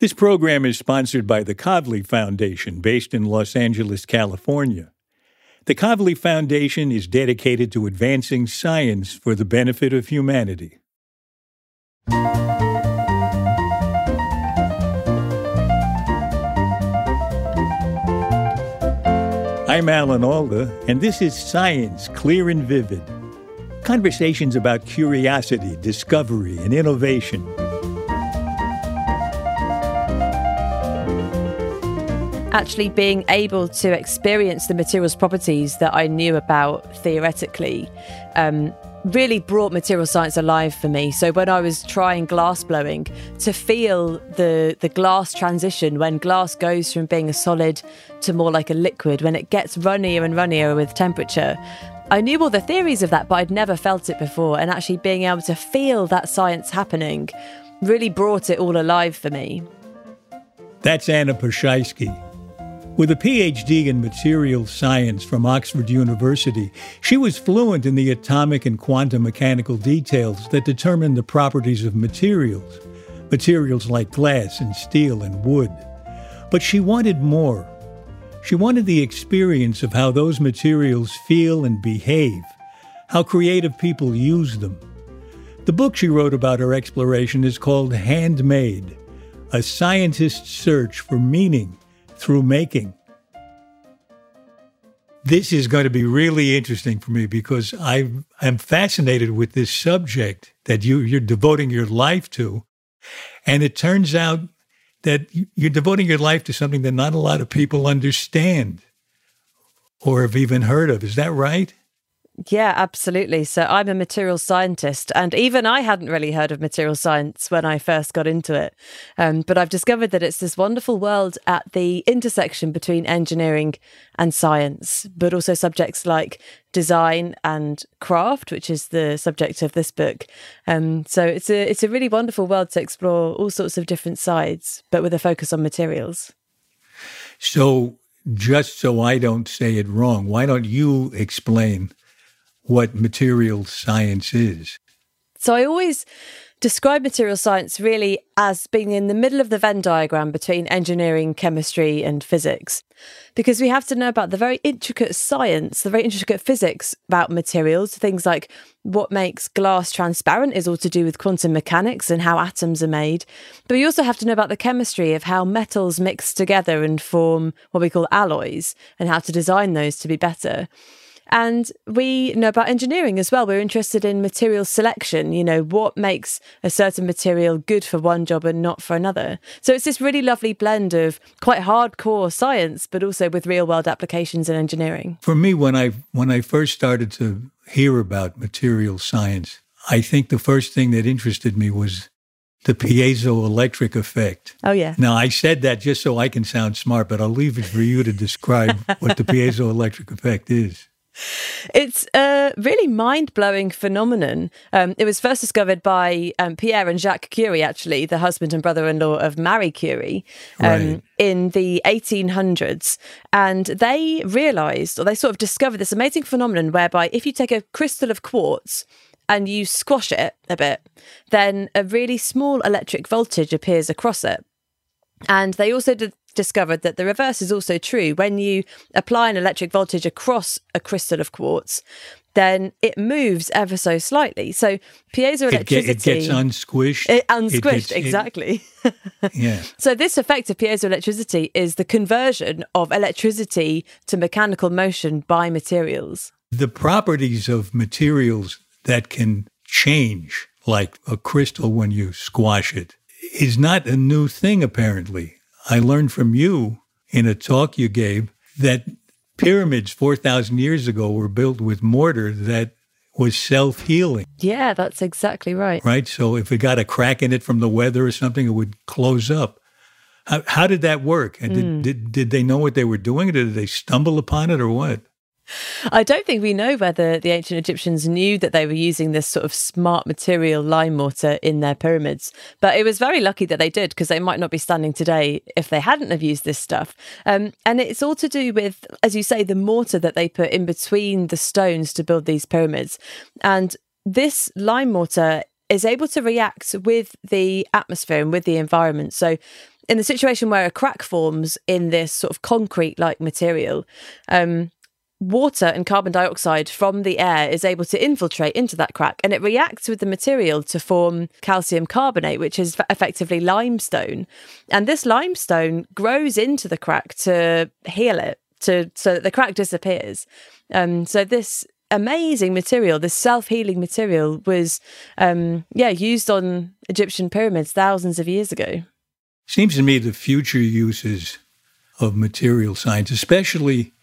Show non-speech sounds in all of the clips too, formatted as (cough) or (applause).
This program is sponsored by the Kavli Foundation, based in Los Angeles, California. The Kavli Foundation is dedicated to advancing science for the benefit of humanity. I'm Alan Alda, and this is Science Clear and Vivid. Conversations about curiosity, discovery, and innovation. Actually being able to experience the materials properties that I knew about theoretically um, really brought material science alive for me. So when I was trying glass blowing, to feel the the glass transition when glass goes from being a solid to more like a liquid, when it gets runnier and runnier with temperature. I knew all the theories of that, but I'd never felt it before. And actually being able to feel that science happening really brought it all alive for me. That's Anna Ploszajski. With a PhD in materials science from Oxford University, she was fluent in the atomic and quantum mechanical details that determine the properties of materials, materials like glass and steel and wood. But she wanted more. She wanted the experience of how those materials feel and behave, how creative people use them. The book she wrote about her exploration is called Handmade A Scientist's Search for Meaning through making. This is going to be really interesting for me because I am fascinated with this subject that you, you're devoting your life to. And it turns out that you're devoting your life to something that not a lot of people understand or have even heard of. Is that right? Yeah, absolutely. So I'm a material scientist, and even I hadn't really heard of material science when I first got into it. Um, but I've discovered that it's this wonderful world at the intersection between engineering and science, but also subjects like design and craft, which is the subject of this book. Um, so it's a it's a really wonderful world to explore all sorts of different sides, but with a focus on materials. So, just so I don't say it wrong, why don't you explain? What material science is. So I always describe material science really as being in the middle of the Venn diagram between engineering, chemistry, and physics. Because we have to know about the very intricate science, the very intricate physics about materials. Things like what makes glass transparent is all to do with quantum mechanics and how atoms are made. But we also have to know about the chemistry of how metals mix together and form what we call alloys and how to design those to be better. And we know about engineering as well. We're interested in material selection, you know, what makes a certain material good for one job and not for another. So it's this really lovely blend of quite hardcore science, but also with real world applications in engineering. For me, when I when I first started to hear about material science, I think the first thing that interested me was the piezoelectric effect. Oh, yeah. Now, I said that just so I can sound smart, but I'll leave it for you to describe (laughs) what the piezoelectric effect is. It's a really mind blowing phenomenon. Um, it was first discovered by um, Pierre and Jacques Curie, actually, the husband and brother in law of Marie Curie, um, right. in the 1800s. And they realized, or they sort of discovered this amazing phenomenon whereby if you take a crystal of quartz, and you squash it a bit, then a really small electric voltage appears across it. And they also did, discovered that the reverse is also true. When you apply an electric voltage across a crystal of quartz, then it moves ever so slightly. So piezoelectricity. It, get, it gets unsquished. It unsquished, it gets, exactly. It, (laughs) yeah. So this effect of piezoelectricity is the conversion of electricity to mechanical motion by materials. The properties of materials that can change, like a crystal when you squash it, is not a new thing, apparently. I learned from you in a talk you gave that pyramids 4,000 years ago were built with mortar that was self healing. Yeah, that's exactly right. Right. So if it got a crack in it from the weather or something, it would close up. How, how did that work? And mm. did, did, did they know what they were doing? Or Did they stumble upon it or what? I don't think we know whether the ancient Egyptians knew that they were using this sort of smart material lime mortar in their pyramids, but it was very lucky that they did because they might not be standing today if they hadn't have used this stuff. Um, and it's all to do with, as you say, the mortar that they put in between the stones to build these pyramids. And this lime mortar is able to react with the atmosphere and with the environment. So, in the situation where a crack forms in this sort of concrete like material, um, water and carbon dioxide from the air is able to infiltrate into that crack and it reacts with the material to form calcium carbonate, which is effectively limestone. And this limestone grows into the crack to heal it, to so that the crack disappears. Um, so this amazing material, this self-healing material, was um, yeah used on Egyptian pyramids thousands of years ago. Seems to me the future uses of material science, especially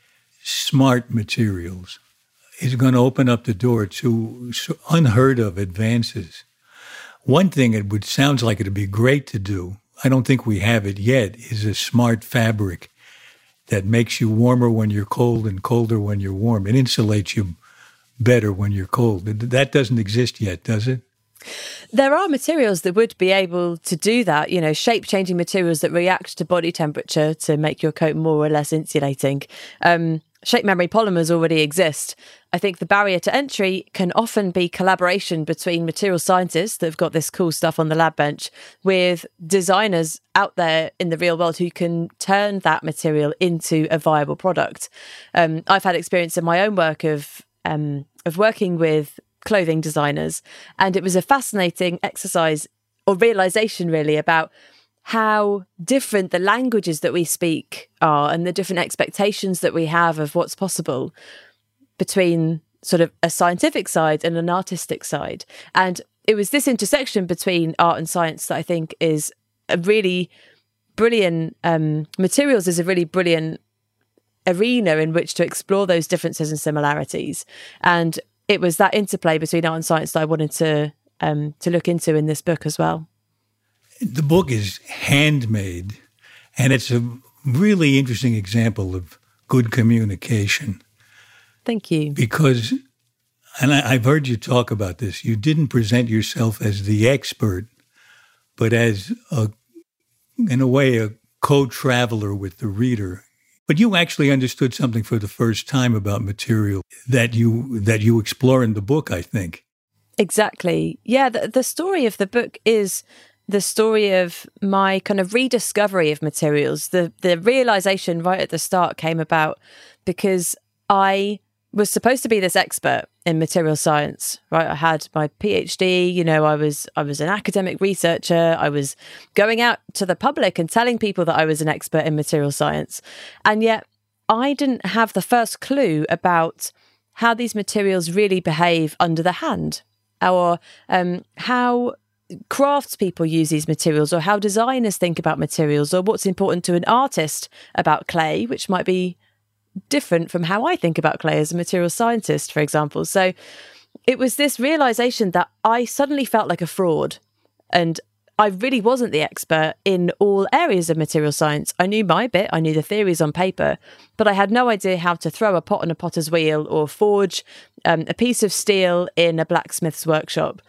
smart materials, is going to open up the door to unheard of advances. One thing it would sounds like it'd be great to do. I don't think we have it yet. Is a smart fabric that makes you warmer when you're cold and colder when you're warm. It insulates you better when you're cold. That doesn't exist yet, does it? There are materials that would be able to do that, you know, shape changing materials that react to body temperature to make your coat more or less insulating. Um, shape memory polymers already exist. I think the barrier to entry can often be collaboration between material scientists that have got this cool stuff on the lab bench with designers out there in the real world who can turn that material into a viable product. Um, I've had experience in my own work of um, of working with clothing designers, and it was a fascinating exercise or realization, really, about how different the languages that we speak are and the different expectations that we have of what's possible between sort of a scientific side and an artistic side. And it was this intersection between art and science that I think is a really brilliant um, materials is a really brilliant arena in which to explore those differences and similarities. And it was that interplay between art and science that I wanted to um, to look into in this book as well. The book is handmade, and it's a really interesting example of good communication. Thank you. Because, and I, have heard you talk about this, you didn't present yourself as the expert, but as a, in a way, a co-traveler with the reader. But you actually understood something for the first time about material that you that you explore in the book, I think. Exactly. Yeah, the, the story of the book is the story of my kind of rediscovery of materials. The the realization right at the start came about because I was supposed to be this expert in material science, right? I had my PhD, you know, I was I was an academic researcher. I was going out to the public and telling people that I was an expert in material science. And yet I didn't have the first clue about how these materials really behave under the hand or um, how craftspeople use these materials or how designers think about materials or what's important to an artist about clay which might be different from how I think about clay as a material scientist for example so it was this realization that I suddenly felt like a fraud and I really wasn't the expert in all areas of material science. I knew my bit, I knew the theories on paper, but I had no idea how to throw a pot on a potter's wheel or forge um, a piece of steel in a blacksmith's workshop.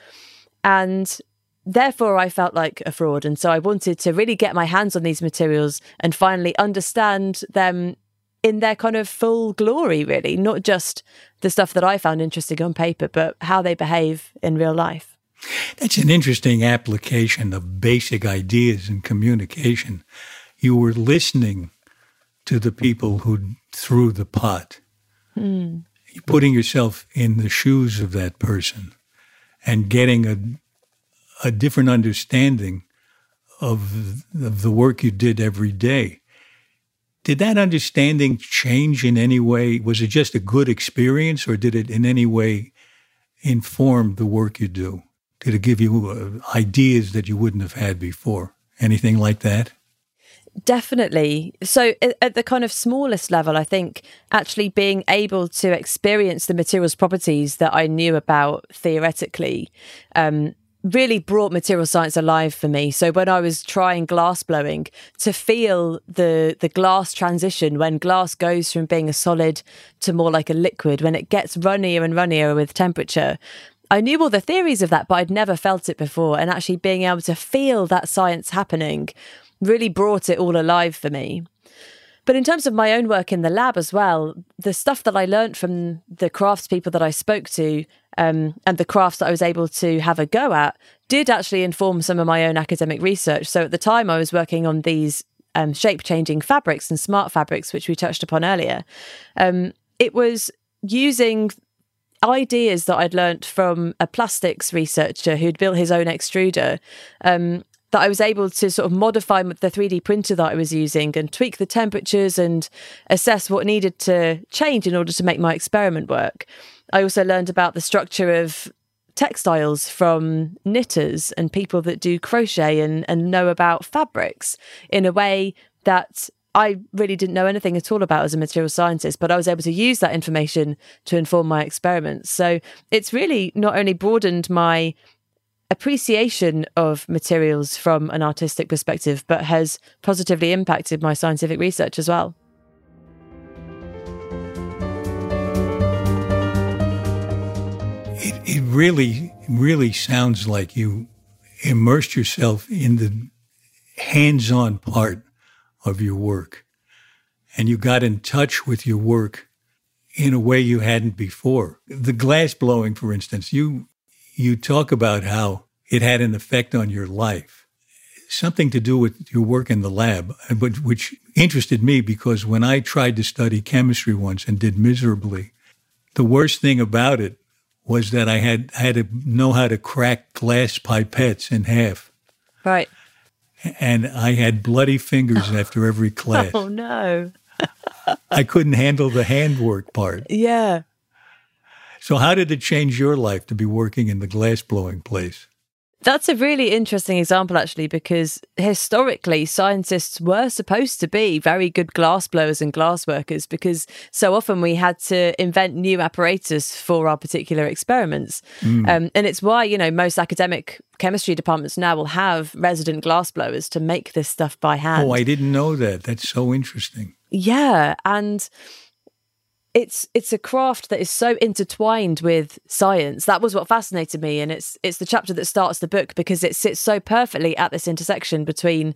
And therefore I felt like a fraud. And so I wanted to really get my hands on these materials and finally understand them in their kind of full glory, really, not just the stuff that I found interesting on paper, but how they behave in real life. That's an interesting application of basic ideas in communication. You were listening to the people who threw the pot, mm. putting yourself in the shoes of that person and getting a a different understanding of, of the work you did every day. Did that understanding change in any way? Was it just a good experience, or did it in any way inform the work you do? Did it give you uh, ideas that you wouldn't have had before? Anything like that? Definitely. So, at the kind of smallest level, I think actually being able to experience the materials properties that I knew about theoretically um, really brought material science alive for me. So when I was trying glass blowing, to feel the the glass transition when glass goes from being a solid to more like a liquid, when it gets runnier and runnier with temperature. I knew all the theories of that, but I'd never felt it before. And actually being able to feel that science happening really brought it all alive for me. But in terms of my own work in the lab as well, the stuff that I learned from the craftspeople that I spoke to um, and the crafts that I was able to have a go at did actually inform some of my own academic research. So at the time, I was working on these um, shape changing fabrics and smart fabrics, which we touched upon earlier. Um, it was using ideas that I'd learnt from a plastics researcher who'd built his own extruder um, that I was able to sort of modify the 3D printer that I was using and tweak the temperatures and assess what needed to change in order to make my experiment work. I also learned about the structure of textiles from knitters and people that do crochet and, and know about fabrics in a way that I really didn't know anything at all about as a material scientist, but I was able to use that information to inform my experiments. So it's really not only broadened my appreciation of materials from an artistic perspective, but has positively impacted my scientific research as well. It, really, really sounds like you immersed yourself in the hands on part of your work. And you got in touch with your work in a way you hadn't before. The glass blowing, for instance, you you talk about how it had an effect on your life, something to do with your work in the lab, but which interested me because when I tried to study chemistry once and did miserably, the worst thing about it was that I had I had to know how to crack glass pipettes in half. Right. And I had bloody fingers (laughs) after every class. Oh no. I couldn't handle the handwork part. Yeah. So, how did it change your life to be working in the glass blowing place? That's a really interesting example, actually, because historically, scientists were supposed to be very good glass blowers and glass workers because so often we had to invent new apparatus for our particular experiments. Mm. Um, and it's why, you know, most academic chemistry departments now will have resident glass blowers to make this stuff by hand. Oh, I didn't know that. That's so interesting. Yeah. And it's it's a craft that is so intertwined with science. That was what fascinated me, and it's it's the chapter that starts the book because it sits so perfectly at this intersection between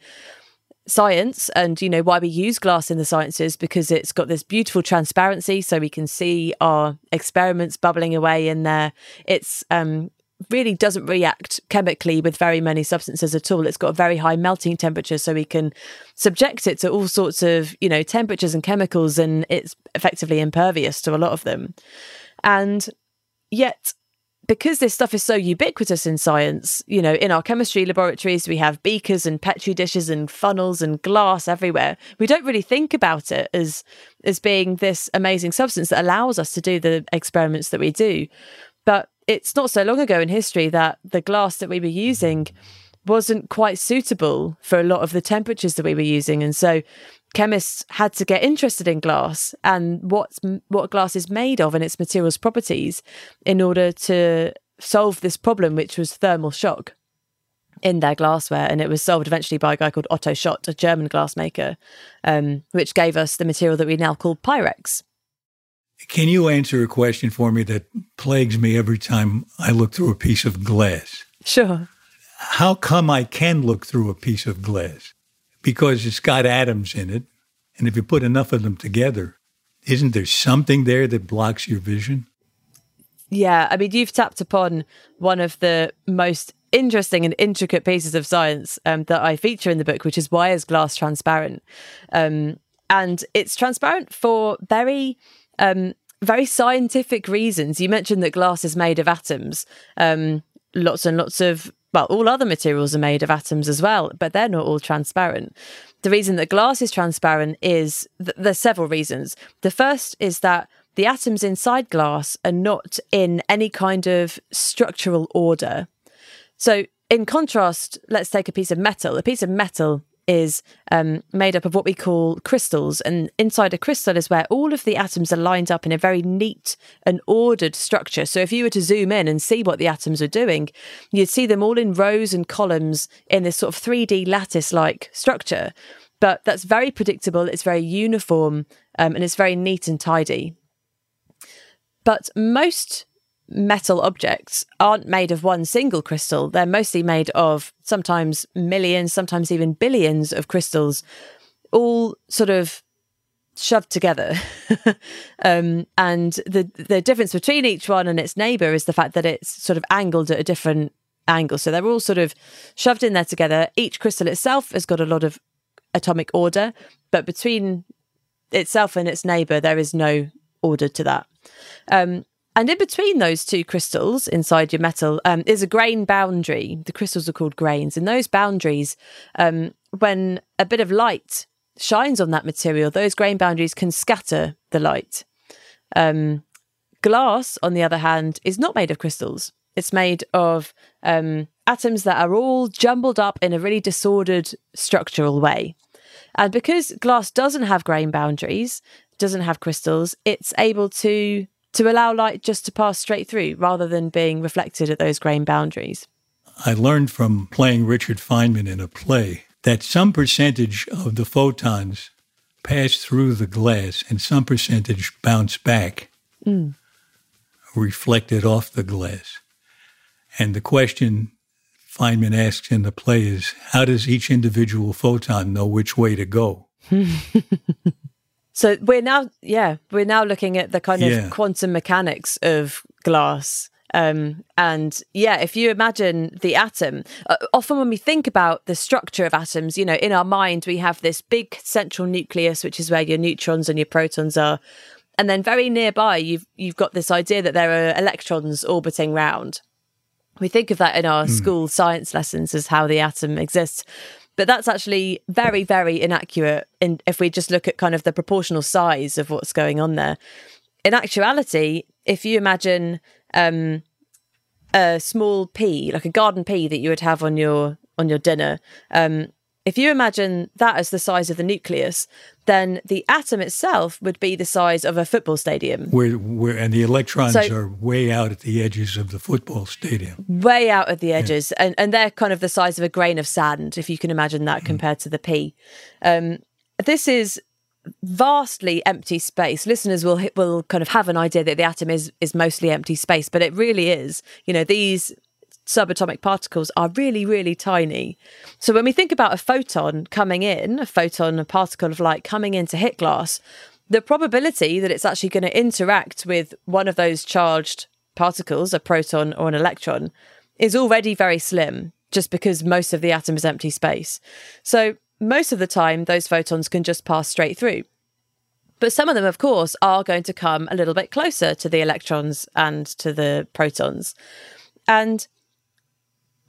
science and you know why we use glass in the sciences because it's got this beautiful transparency so we can see our experiments bubbling away in there it's um really doesn't react chemically with very many substances at all. It's got a very high melting temperature, so we can subject it to all sorts of, you know, temperatures and chemicals, and it's effectively impervious to a lot of them. And yet, because this stuff is so ubiquitous in science, you know, in our chemistry laboratories, we have beakers and petri dishes and funnels and glass everywhere. We don't really think about it as as being this amazing substance that allows us to do the experiments that we do. But it's not so long ago in history that the glass that we were using wasn't quite suitable for a lot of the temperatures that we were using. And so chemists had to get interested in glass and what's what glass is made of and its materials properties in order to solve this problem, which was thermal shock in their glassware. And it was solved eventually by a guy called Otto Schott, a German glassmaker, um, which gave us the material that we now call Pyrex. Can you answer a question for me that plagues me every time I look through a piece of glass? Sure. How come I can look through a piece of glass? Because it's got atoms in it. And if you put enough of them together, isn't there something there that blocks your vision? Yeah. I mean, you've tapped upon one of the most interesting and intricate pieces of science um, that I feature in the book, which is why is glass transparent? Um, and it's transparent for very um, very scientific reasons. You mentioned that glass is made of atoms. Um, lots and lots of, well, all other materials are made of atoms as well, but they're not all transparent. The reason that glass is transparent is th- there's several reasons. The first is that the atoms inside glass are not in any kind of structural order. So, in contrast, let's take a piece of metal. A piece of metal is um, made up of what we call crystals. And inside a crystal is where all of the atoms are lined up in a very neat and ordered structure. So if you were to zoom in and see what the atoms are doing, you'd see them all in rows and columns in this sort of 3D lattice like structure. But that's very predictable, it's very uniform, um, and it's very neat and tidy. But most metal objects aren't made of one single crystal. They're mostly made of sometimes millions, sometimes even billions of crystals, all sort of shoved together. (laughs) um, and the the difference between each one and its neighbor is the fact that it's sort of angled at a different angle. So they're all sort of shoved in there together. Each crystal itself has got a lot of atomic order, but between itself and its neighbor, there is no order to that. Um, and in between those two crystals inside your metal um, is a grain boundary. The crystals are called grains. And those boundaries, um, when a bit of light shines on that material, those grain boundaries can scatter the light. Um, glass, on the other hand, is not made of crystals. It's made of um, atoms that are all jumbled up in a really disordered structural way. And because glass doesn't have grain boundaries, doesn't have crystals, it's able to to allow light just to pass straight through rather than being reflected at those grain boundaries. I learned from playing Richard Feynman in a play that some percentage of the photons pass through the glass and some percentage bounce back, mm. reflected off the glass. And the question Feynman asks in the play is how does each individual photon know which way to go? (laughs) so we're now, yeah, we're now looking at the kind of yeah. quantum mechanics of glass. Um, and yeah, if you imagine the atom, uh, often when we think about the structure of atoms, you know, in our mind, we have this big central nucleus, which is where your neutrons and your protons are. And then very nearby, you've you've got this idea that there are electrons orbiting round. We think of that in our mm. school science lessons as how the atom exists. But that's actually very, very inaccurate in, if we just look at kind of the proportional size of what's going on there. In actuality, if you imagine um, a small pea, like a garden pea that you would have on your on your dinner, um, if you imagine that as the size of the nucleus, then the atom itself would be the size of a football stadium. Where, where and the electrons so, are way out at the edges of the football stadium. Way out at the edges, yeah. and and they're kind of the size of a grain of sand, if you can imagine that, mm. compared to the pea. Um, this is vastly empty space. Listeners will will kind of have an idea that the atom is is mostly empty space, but it really is. You know, these subatomic particles are really, really tiny. So when we think about a photon coming in, a photon, a particle of light coming in to hit glass, the probability that it's actually going to interact with one of those charged particles, a proton or an electron, is already very slim, just because most of the atom is empty space. So most of the time, those photons can just pass straight through. But some of them, of course, are going to come a little bit closer to the electrons and to the protons. And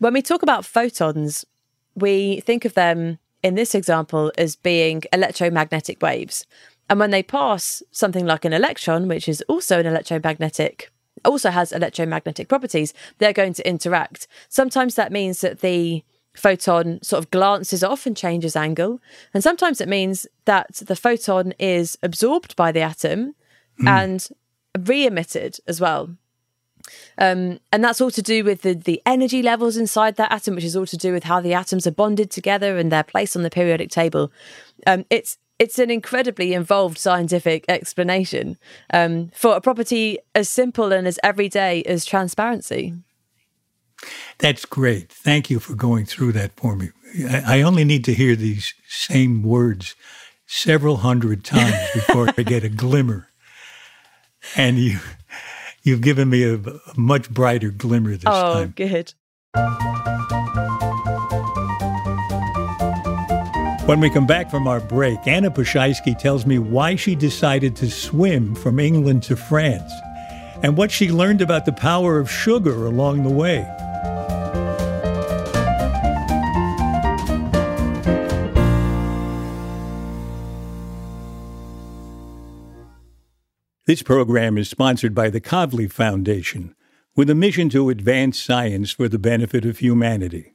when we talk about photons, we think of them in this example as being electromagnetic waves. And when they pass something like an electron, which is also an electromagnetic, also has electromagnetic properties, they're going to interact. Sometimes that means that the photon sort of glances off and changes angle. And sometimes it means that the photon is absorbed by the atom mm. and re emitted as well. Um, and that's all to do with the, the energy levels inside that atom, which is all to do with how the atoms are bonded together and their place on the periodic table. Um, it's it's an incredibly involved scientific explanation um, for a property as simple and as everyday as transparency. That's great. Thank you for going through that for me. I, I only need to hear these same words several hundred times before I get a glimmer. And you You've given me a, a much brighter glimmer this oh, time. Oh, good. When we come back from our break, Anna Ploszajski tells me why she decided to swim from England to France and what she learned about the power of sugar along the way. This program is sponsored by the Kavli Foundation, with a mission to advance science for the benefit of humanity.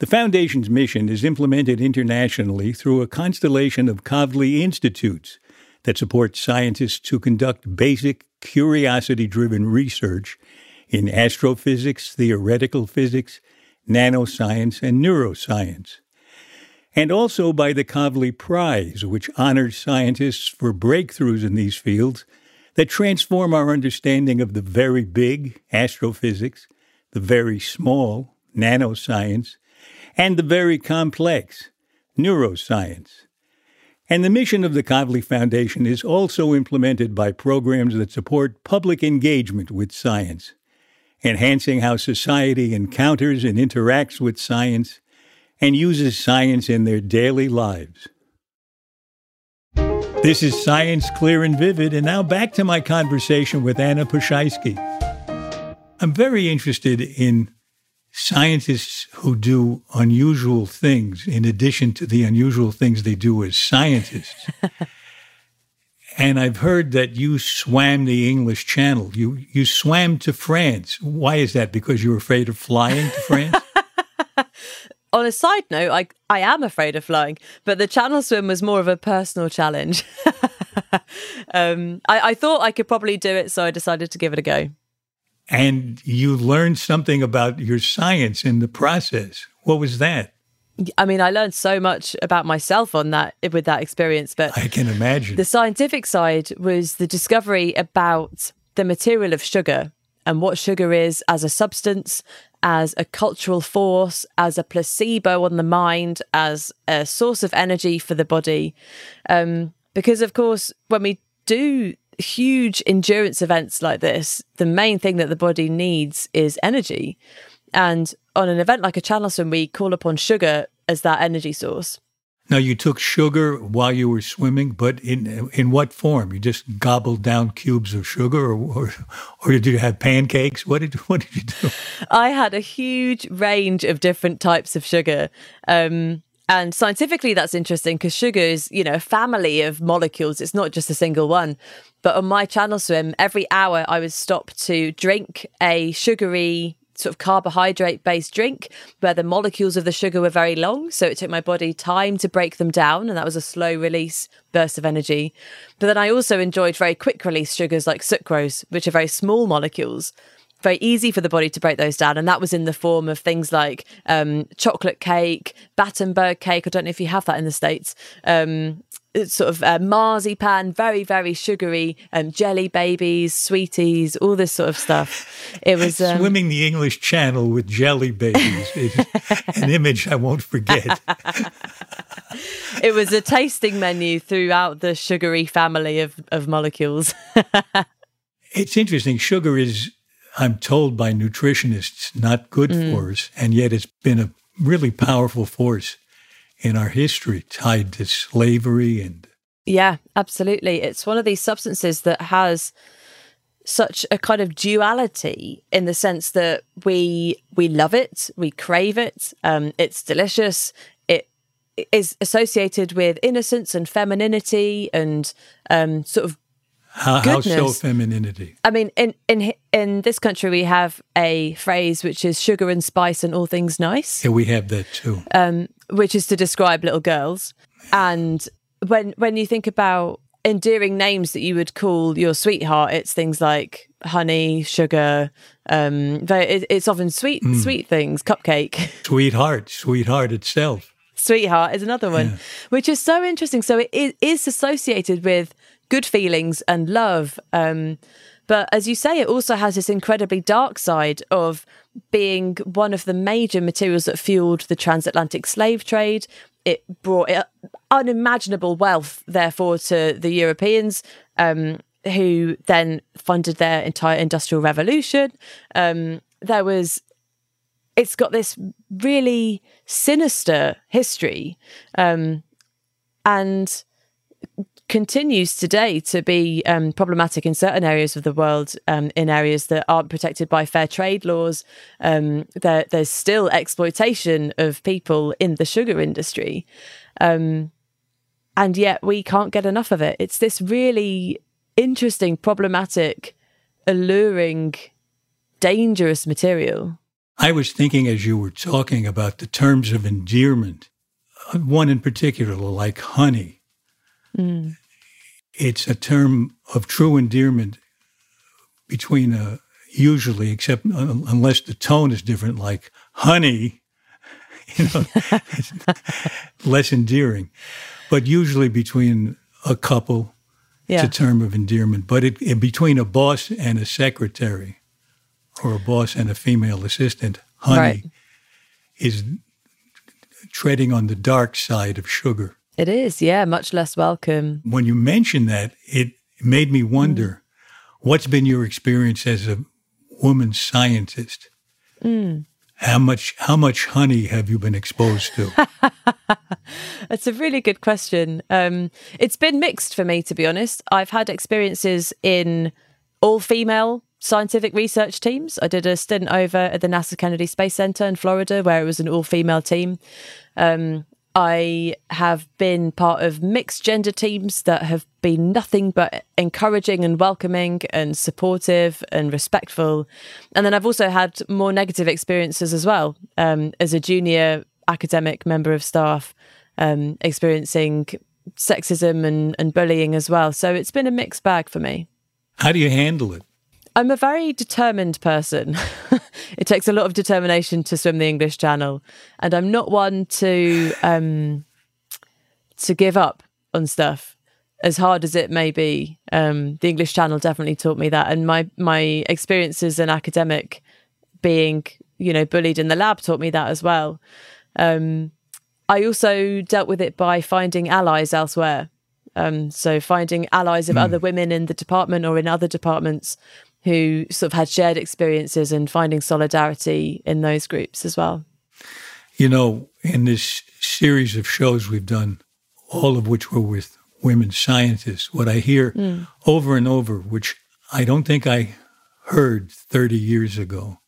The Foundation's mission is implemented internationally through a constellation of Kavli Institutes that support scientists who conduct basic, curiosity driven research in astrophysics, theoretical physics, nanoscience, and neuroscience and also by the Kavli Prize, which honors scientists for breakthroughs in these fields that transform our understanding of the very big, astrophysics, the very small, nanoscience, and the very complex, neuroscience. And the mission of the Kavli Foundation is also implemented by programs that support public engagement with science, enhancing how society encounters and interacts with science and uses science in their daily lives. This is Science Clear and Vivid, and now back to my conversation with Anna Ploszajski. I'm very interested in scientists who do unusual things in addition to the unusual things they do as scientists. (laughs) and I've heard that you swam the English Channel. You you swam to France. Why is that? Because you were afraid of flying to France? (laughs) On a side note, I I am afraid of flying, but the channel swim was more of a personal challenge. (laughs) um, I, I thought I could probably do it, so I decided to give it a go and you learned something about your science in the process. What was that? I mean, I learned so much about myself on that with that experience, but I can imagine. The scientific side was the discovery about the material of sugar and what sugar is as a substance, as a cultural force, as a placebo on the mind, as a source of energy for the body. Um, because, of course, when we do huge endurance events like this, the main thing that the body needs is energy. And on an event like a channel swim, we call upon sugar as that energy source. Now you took sugar while you were swimming, but in in what form? You just gobbled down cubes of sugar, or or, or did you have pancakes? What did what did you do? I had a huge range of different types of sugar. Um, and scientifically, that's interesting because sugar is, you know, a family of molecules. It's not just a single one. But on my channel swim, every hour I was stopped to drink a sugary sort of carbohydrate based drink where the molecules of the sugar were very long. So it took my body time to break them down. And that was a slow release burst of energy. But then I also enjoyed very quick release sugars like sucrose, which are very small molecules very easy for the body to break those down. And that was in the form of things like um, chocolate cake, Battenberg cake. I don't know if you have that in the States. Um, sort of uh, marzipan, very, very sugary, um, jelly babies, sweeties, all this sort of stuff. It (laughs) was um, swimming the English Channel with jelly babies. is (laughs) an image I won't forget. it was a tasting menu throughout the sugary family of, of molecules. (laughs) it's interesting. Sugar is I'm told by nutritionists, not good mm. for us. And yet it's been a really powerful force in our history tied to slavery and. Yeah, absolutely. It's one of these substances that has such a kind of duality in the sense that we we love it, we crave it, um, it's delicious. It is associated with innocence and femininity and um, sort of how, how, so femininity? I mean, in in in this country, we have a phrase which is "sugar and spice and all things nice." Yeah, we have that too. Um, which is to describe little girls. And when when you think about endearing names that you would call your sweetheart, it's things like honey, sugar. Um, it's often sweet mm. sweet things, cupcake, (laughs) sweetheart, sweetheart itself. Sweetheart is another one, yeah. which is so interesting. So it is associated with good feelings and love. Um, but as you say, it also has this incredibly dark side of being one of the major materials that fueled the transatlantic slave trade. It brought unimaginable wealth, therefore, to the Europeans, um, who then funded their entire industrial revolution. Um, there was, it's got this really sinister history. Um, and continues today to be um, problematic in certain areas of the world, um, in areas that aren't protected by fair trade laws. Um, there, there's still exploitation of people in the sugar industry. Um, and yet we can't get enough of it. It's this really interesting, problematic, alluring, dangerous material. I was thinking as you were talking about the terms of endearment, uh, one in particular, like honey Mm. It's a term of true endearment between a usually, except unless the tone is different, like honey, (laughs) you know, (laughs) less endearing. But usually between a couple, yeah. it's a term of endearment. But it, it, between a boss and a secretary, or a boss and a female assistant, honey right. is treading on the dark side of sugar. It is, yeah, much less welcome. When you mentioned that, it made me wonder mm. what's been your experience as a woman scientist? Mm. How much how much honey have you been exposed to? (laughs) That's a really good question. Um, it's been mixed for me, to be honest. I've had experiences in all female scientific research teams. I did a stint over at the NASA Kennedy Space Center in Florida, where it was an all female team. Um, I have been part of mixed gender teams that have been nothing but encouraging and welcoming and supportive and respectful. And then I've also had more negative experiences as well um, as a junior academic member of staff, um, experiencing sexism and, and bullying as well. So it's been a mixed bag for me. How do you handle it? I'm a very determined person. (laughs) it takes a lot of determination to swim the English Channel, and I'm not one to um, to give up on stuff as hard as it may be. Um, the English Channel definitely taught me that, and my my experience as an academic, being you know bullied in the lab, taught me that as well. Um, I also dealt with it by finding allies elsewhere. Um, so finding allies of mm. other women in the department or in other departments who sort of had shared experiences and finding solidarity in those groups as well. You know, in this series of shows we've done, all of which were with women scientists, what I hear mm. over and over, which I don't think I heard 30 years ago,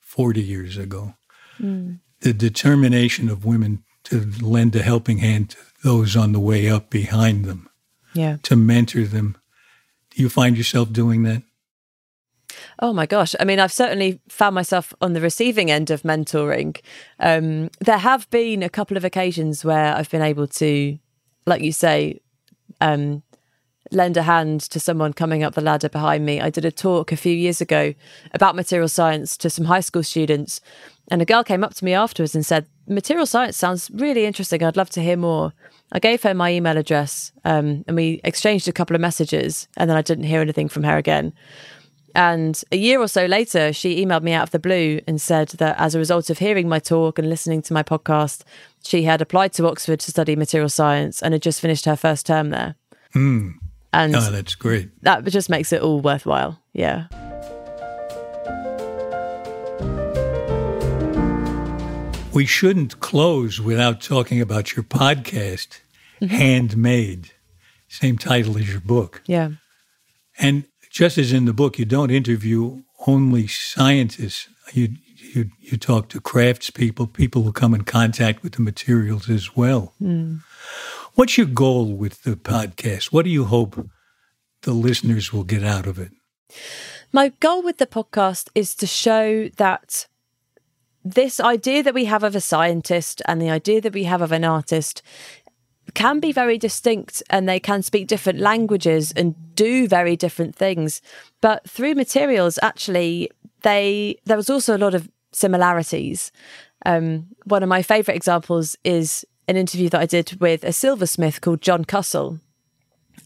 40 years ago, mm. the determination of women to lend a helping hand to those on the way up behind them, yeah. to mentor them. Do you find yourself doing that? Oh my gosh. I mean, I've certainly found myself on the receiving end of mentoring. Um, there have been a couple of occasions where I've been able to, like you say, um, lend a hand to someone coming up the ladder behind me. I did a talk a few years ago about material science to some high school students, and a girl came up to me afterwards and said, Material science sounds really interesting. I'd love to hear more. I gave her my email address um, and we exchanged a couple of messages, and then I didn't hear anything from her again. And a year or so later, she emailed me out of the blue and said that as a result of hearing my talk and listening to my podcast, she had applied to Oxford to study material science and had just finished her first term there. Mm. And oh, that's great. That just makes it all worthwhile. Yeah. We shouldn't close without talking about your podcast, mm-hmm. Handmade, same title as your book. Yeah. And just as in the book, you don't interview only scientists. You you you talk to craftspeople, people who come in contact with the materials as well. Mm. What's your goal with the podcast? What do you hope the listeners will get out of it? My goal with the podcast is to show that this idea that we have of a scientist and the idea that we have of an artist can be very distinct and they can speak different languages and do very different things. But through materials, actually, they there was also a lot of similarities. Um, one of my favourite examples is an interview that I did with a silversmith called John Cussell.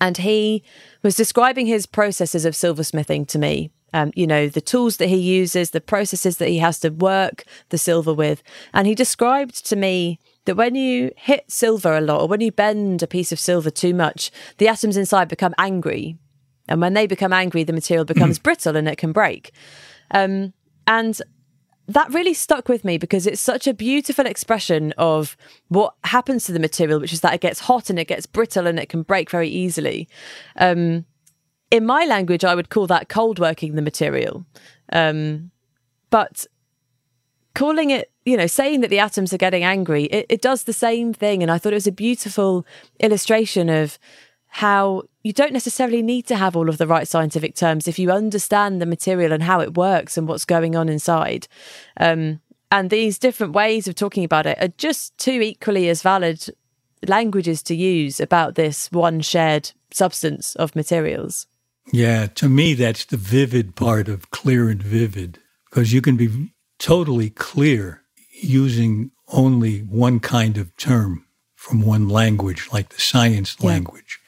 And he was describing his processes of silversmithing to me. Um, you know, the tools that he uses, the processes that he has to work the silver with. And he described to me that when you hit silver a lot or when you bend a piece of silver too much, the atoms inside become angry. And when they become angry, the material becomes brittle and it can break. Um, and that really stuck with me because it's such a beautiful expression of what happens to the material, which is that it gets hot and it gets brittle and it can break very easily. Um, in my language, I would call that cold working the material. Um, but calling it, you know, saying that the atoms are getting angry, it, it does the same thing. And I thought it was a beautiful illustration of how you don't necessarily need to have all of the right scientific terms if you understand the material and how it works and what's going on inside. Um, and these different ways of talking about it are just two equally as valid languages to use about this one shared substance of materials. Yeah, to me, that's the vivid part of clear and vivid because you can be totally clear using only one kind of term from one language, like the science yeah. language.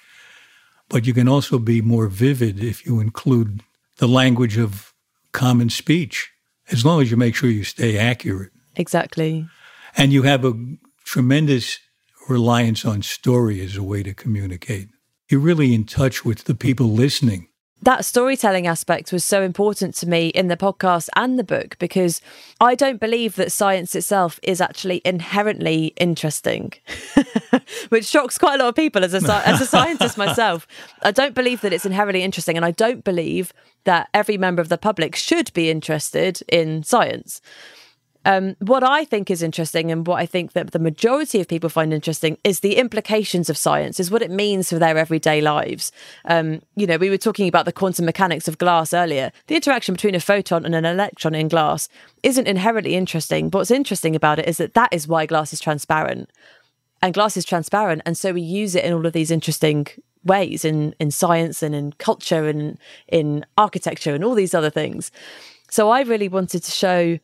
But you can also be more vivid if you include the language of common speech, as long as you make sure you stay accurate. Exactly. And you have a tremendous reliance on story as a way to communicate. You're really in touch with the people listening that storytelling aspect was so important to me in the podcast and the book because I don't believe that science itself is actually inherently interesting, (laughs) which shocks quite a lot of people as a, as a scientist myself. I don't believe that it's inherently interesting, and I don't believe that every member of the public should be interested in science. Um, what I think is interesting and what I think that the majority of people find interesting is the implications of science, is what it means for their everyday lives. Um, you know, we were talking about the quantum mechanics of glass earlier. The interaction between a photon and an electron in glass isn't inherently interesting. But what's interesting about it is that that is why glass is transparent. And glass is transparent. And so we use it in all of these interesting ways in, in science and in culture and in architecture and all these other things. So I really wanted to show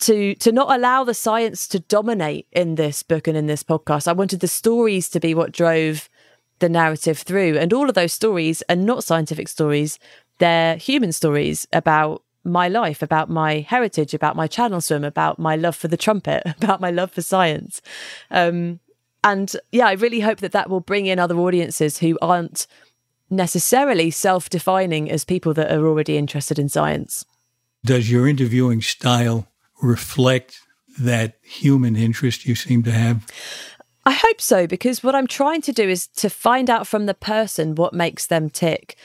to to not allow the science to dominate in this book and in this podcast. I wanted the stories to be what drove the narrative through, and all of those stories are not scientific stories; they're human stories about my life, about my heritage, about my channel swim, about my love for the trumpet, (laughs) about my love for science. Um, and yeah, I really hope that that will bring in other audiences who aren't necessarily self-defining as people that are already interested in science. Does your interviewing style reflect that human interest you seem to have? I hope so, because what I'm trying to do is to find out from the person what makes them tick.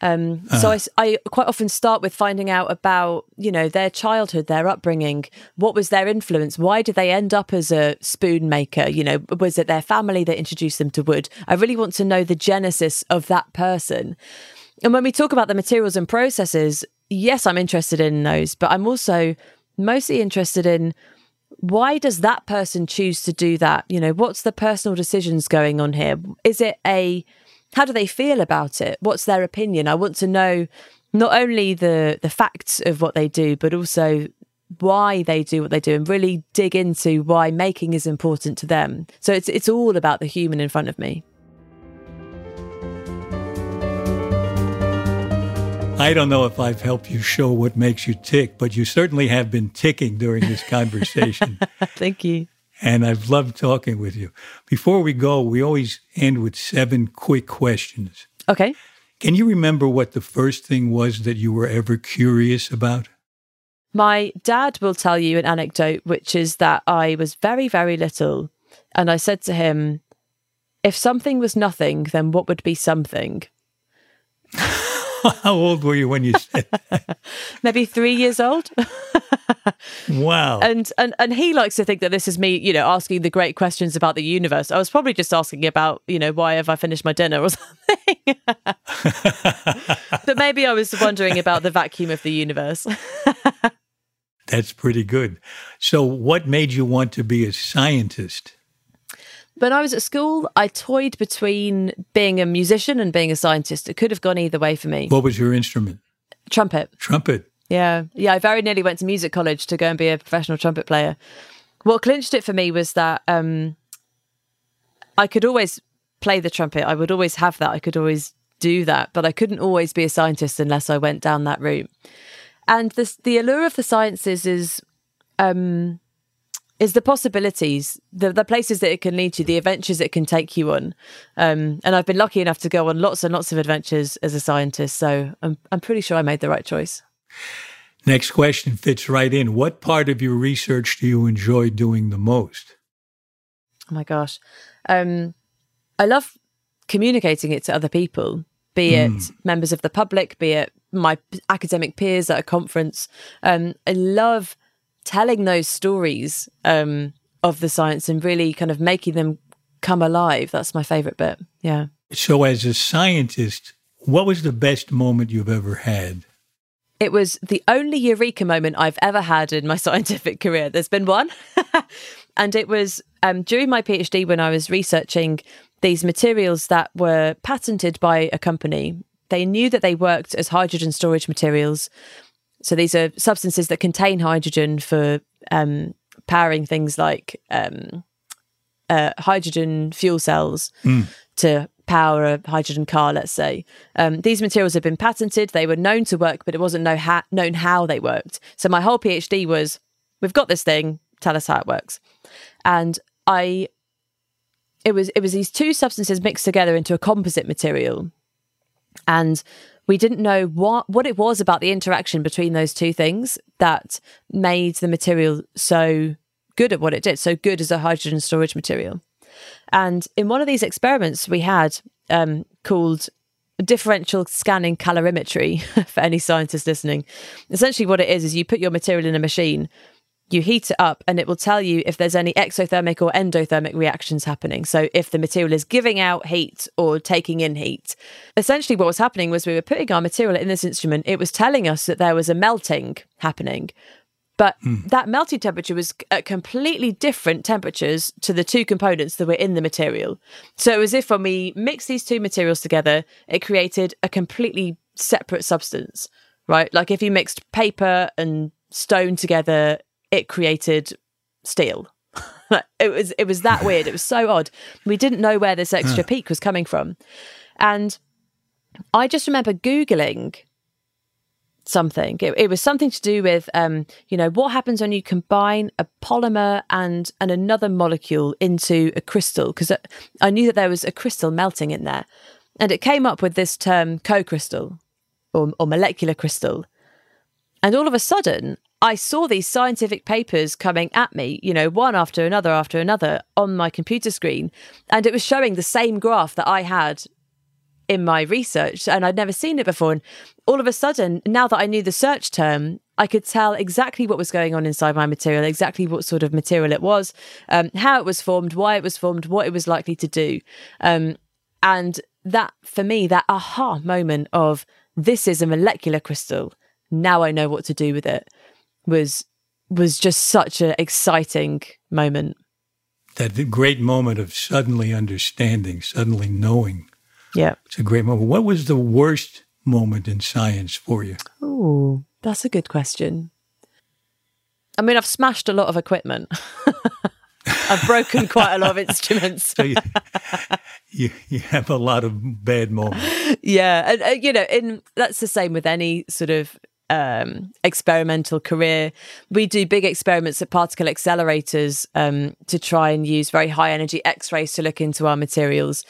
Um, uh So uh-huh. I, I, quite often start with finding out about you know their childhood, their upbringing, what was their influence, why did they end up as a spoon maker? You know, was it their family that introduced them to wood? I really want to know the genesis of that person. And when we talk about the materials and processes, yes, I'm interested in those, but I'm also mostly interested in why does that person choose to do that? You know, what's the personal decisions going on here? Is it a how do they feel about it? What's their opinion? I want to know not only the the facts of what they do, but also why they do what they do and really dig into why making is important to them. So it's it's all about the human in front of me. I don't know if I've helped you show what makes you tick, but you certainly have been ticking during this conversation. (laughs) Thank you. And I've loved talking with you. Before we go, we always end with seven quick questions. Okay. Can you remember what the first thing was that you were ever curious about? My dad will tell you an anecdote, which is that I was very, very little. And I said to him, if something was nothing, then what would be something? (laughs) (laughs) How old were you when you said that? (laughs) Maybe three years old. (laughs) wow. And, and and he likes to think that this is me, you know, asking the great questions about the universe. I was probably just asking about, you know, why have I finished my dinner or something. but maybe I was wondering about the vacuum of the universe. That's pretty good. So, what made you want to be a scientist? When I was at school, I toyed between being a musician and being a scientist. It could have gone either way for me. What was your instrument? Trumpet. Trumpet. Yeah. Yeah. I very nearly went to music college to go and be a professional trumpet player. What clinched it for me was that um, I could always play the trumpet. I would always have that. I could always do that, but I couldn't always be a scientist unless I went down that route. And this, the allure of the sciences is um, is the possibilities, the the places that it can lead to, the adventures it can take you on. Um, and I've been lucky enough to go on lots and lots of adventures as a scientist, so I'm I'm pretty sure I made the right choice. Next question fits right in. What part of your research do you enjoy doing the most? Oh my gosh, um, I love communicating it to other people, be it mm. members of the public, be it my academic peers at a conference. Um, I love telling those stories um, of the science and really kind of making them come alive. That's my favorite bit. Yeah. So, as a scientist, what was the best moment you've ever had? It was the only eureka moment I've ever had in my (laughs) scientific career. There's been one. (laughs) and it was um, during my PhD when I was researching these materials that were patented by a company. They knew that they worked as hydrogen storage materials so these are substances that contain hydrogen for um, powering things like um, uh, hydrogen fuel cells mm. to power a hydrogen car, let's say. Um, these materials have been patented. They were known to work, but it wasn't know ha- known how they worked. So my whole PhD was we've got this thing, tell us how it works. And I it was it was these two substances mixed together into a composite material, and we didn't know what what it was about the interaction between those two things that made the material so good at what it did, so good as a hydrogen storage material. And in one of these experiments we had um, called differential scanning calorimetry (laughs) for any scientist listening. Essentially, what it is is you put your material in a machine, you heat it up, and it will tell you if there's any exothermic or endothermic reactions happening. So, if the material is giving out heat or taking in heat. Essentially, what was happening was we were putting our material in this instrument, it was telling us that there was a melting happening. But mm. that melting temperature was at completely different temperatures to the two components that were in the material. So it was if when we mixed these two materials together, it created a completely separate substance, right? Like if you mixed paper and stone together, it created steel. (laughs) it was it was that weird. It was so odd. We didn't know where this extra peak was coming from. And I just remember Googling something. It, it, was something to do with, um, you know, what happens when you combine a polymer and and another molecule into a crystal? Because I knew that there was a crystal melting in there, and it came up with this term co-crystal or, or molecular crystal. And all of a sudden, I saw these scientific papers coming at me, you know, one after another after another on my computer screen, and it was showing the same graph that I had in my research and I'd never seen it before. And all of a sudden, now that I knew the search term, I could tell exactly what was going on inside my material, exactly what sort of material it was, um, how it was formed, why it was formed, what it was likely to do. Um, and that, for me, that aha moment of this is a molecular crystal. Now I know what to do with it was was just such an exciting moment. That great moment of suddenly understanding, suddenly knowing yeah. It's a great moment. What was the worst moment in science for you? Oh, that's a good question. I mean, I've smashed a lot of equipment. (laughs) I've broken quite a lot of (laughs) instruments. so you, you, you, have a lot of bad moments. (laughs) Yeah, and uh, you know, in that's the same with any sort of um, experimental career. We do big experiments at particle accelerators um, to try and use very high energy X rays to look into our materials.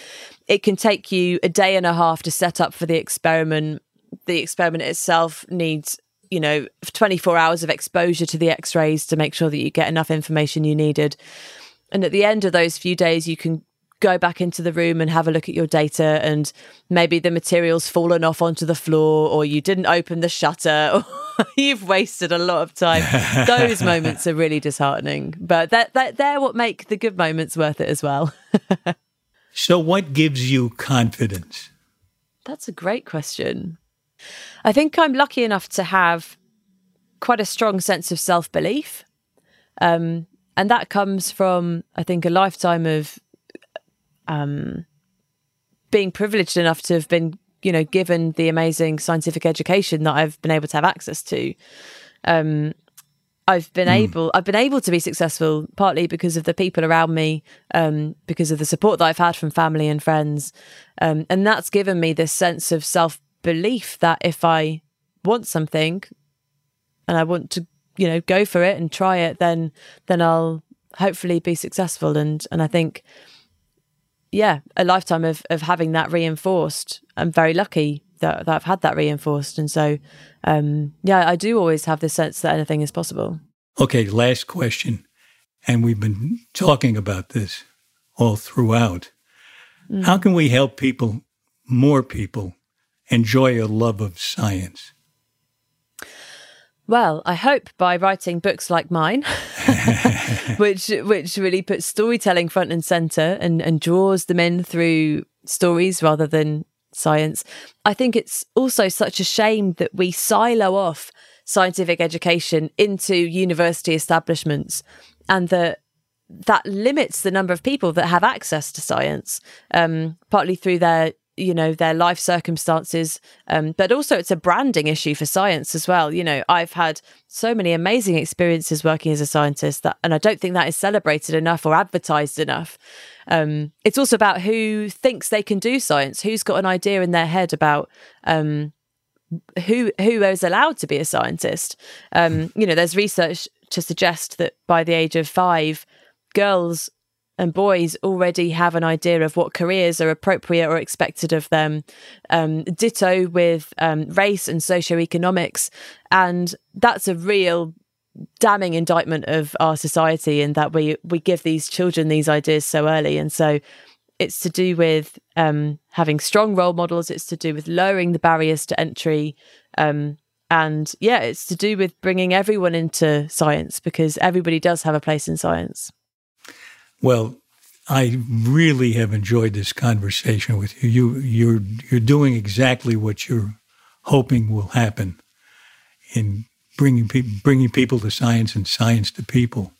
It can take you a day and a half to set up for the experiment. The experiment itself needs you know 24 hours of exposure to the x-rays to make sure that you get enough information you needed and at the end of those few days you can go back into the room and have a look at your data and maybe the material's fallen off onto the floor or you didn't open the shutter (laughs) or you've wasted a lot of time. (laughs) Those moments are really disheartening but that, that they're what make the good moments worth it as well. (laughs) So what gives you confidence? That's a great question. I think i'm lucky enough to have quite a strong sense of self-belief. Um, and that comes from i think a lifetime of um, being privileged enough to have been, you know, given the amazing scientific education that I've been able to have access to. Um, I've been mm. able I've been able to be successful partly because of the people around me, um, because of the support that I've had from family and friends, um, and that's given me this sense of self belief that if I want something, and I want to you know go for it and try it, then then I'll hopefully be successful. And and I think yeah, a lifetime of of having that reinforced. I'm very lucky that, that I've had that reinforced, and so um, yeah, I do always have this sense that anything is possible. Okay, last question, and we've been talking about this all throughout. Mm. How can we help people, more people, enjoy a love of science? Well, I hope by writing books like mine, (laughs) (laughs) which which really puts storytelling front and center and, and draws them in through stories rather than science. I think it's also such a shame that we silo off scientific education into university establishments and that that limits the number of people that have access to science, um, partly through their you know their life circumstances um, but also it's a branding issue for science as well. You know i've had so many amazing experiences working as a scientist that and i don't think that is celebrated enough or advertised enough. Um, it's also about who thinks they can do science who's got an idea in their head about um, who who is allowed to be a scientist. Um, you know there's research to suggest that by the age of five girls and boys already have an idea of what careers are appropriate or expected of them. Um, ditto with um, race and socioeconomics. And that's a real damning indictment of our society in that we we give these children these ideas so early and so it's to do with um, having strong role models it's to do with lowering the barriers to entry um, and yeah it's to do with bringing everyone into science because everybody does have a place in science well I really have enjoyed this conversation with you. You you're you're doing exactly what you're hoping will happen in bringing people bringing people to science and science to people.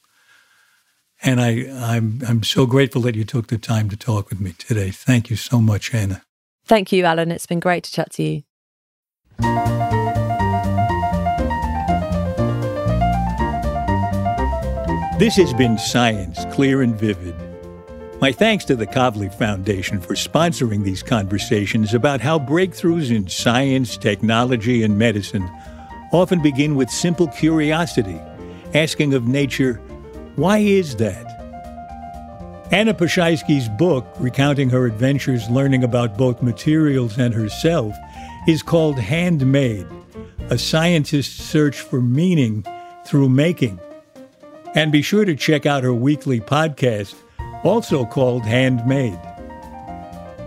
And I I'm I'm so grateful that you took the time to talk with me today. Thank you so much, Anna. Thank you, Alan. It's been great to chat to you. This has been Science Clear and Vivid. My thanks to the Kavli Foundation for sponsoring these conversations about how breakthroughs in science, technology, and medicine often begin with simple curiosity, asking of nature, why is that? Anna Ploszajski's book, recounting her adventures learning about both materials and herself, is called Handmade A Scientist's Search for Meaning Through Making. And be sure to check out her weekly podcast also called Handmade.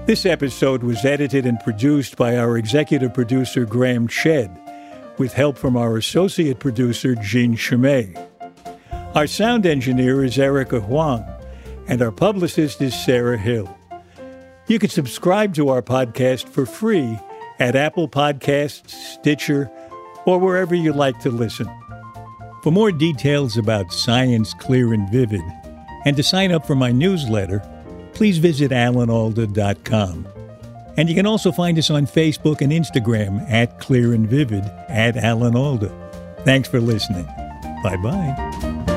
This episode was edited and produced by our executive producer, Graham Chedd, with help from our associate producer, Jean Chimay. Our sound engineer is Erica Huang, and our publicist is Sarah Hill. You can subscribe to our podcast for free at Apple Podcasts, Stitcher, or wherever you like to listen. For more details about Science Clear and Vivid, and to sign up for my newsletter, please visit alanalda.com. And you can also find us on Facebook and Instagram at Clear and Vivid at Alan Alda. Thanks for listening. Bye bye.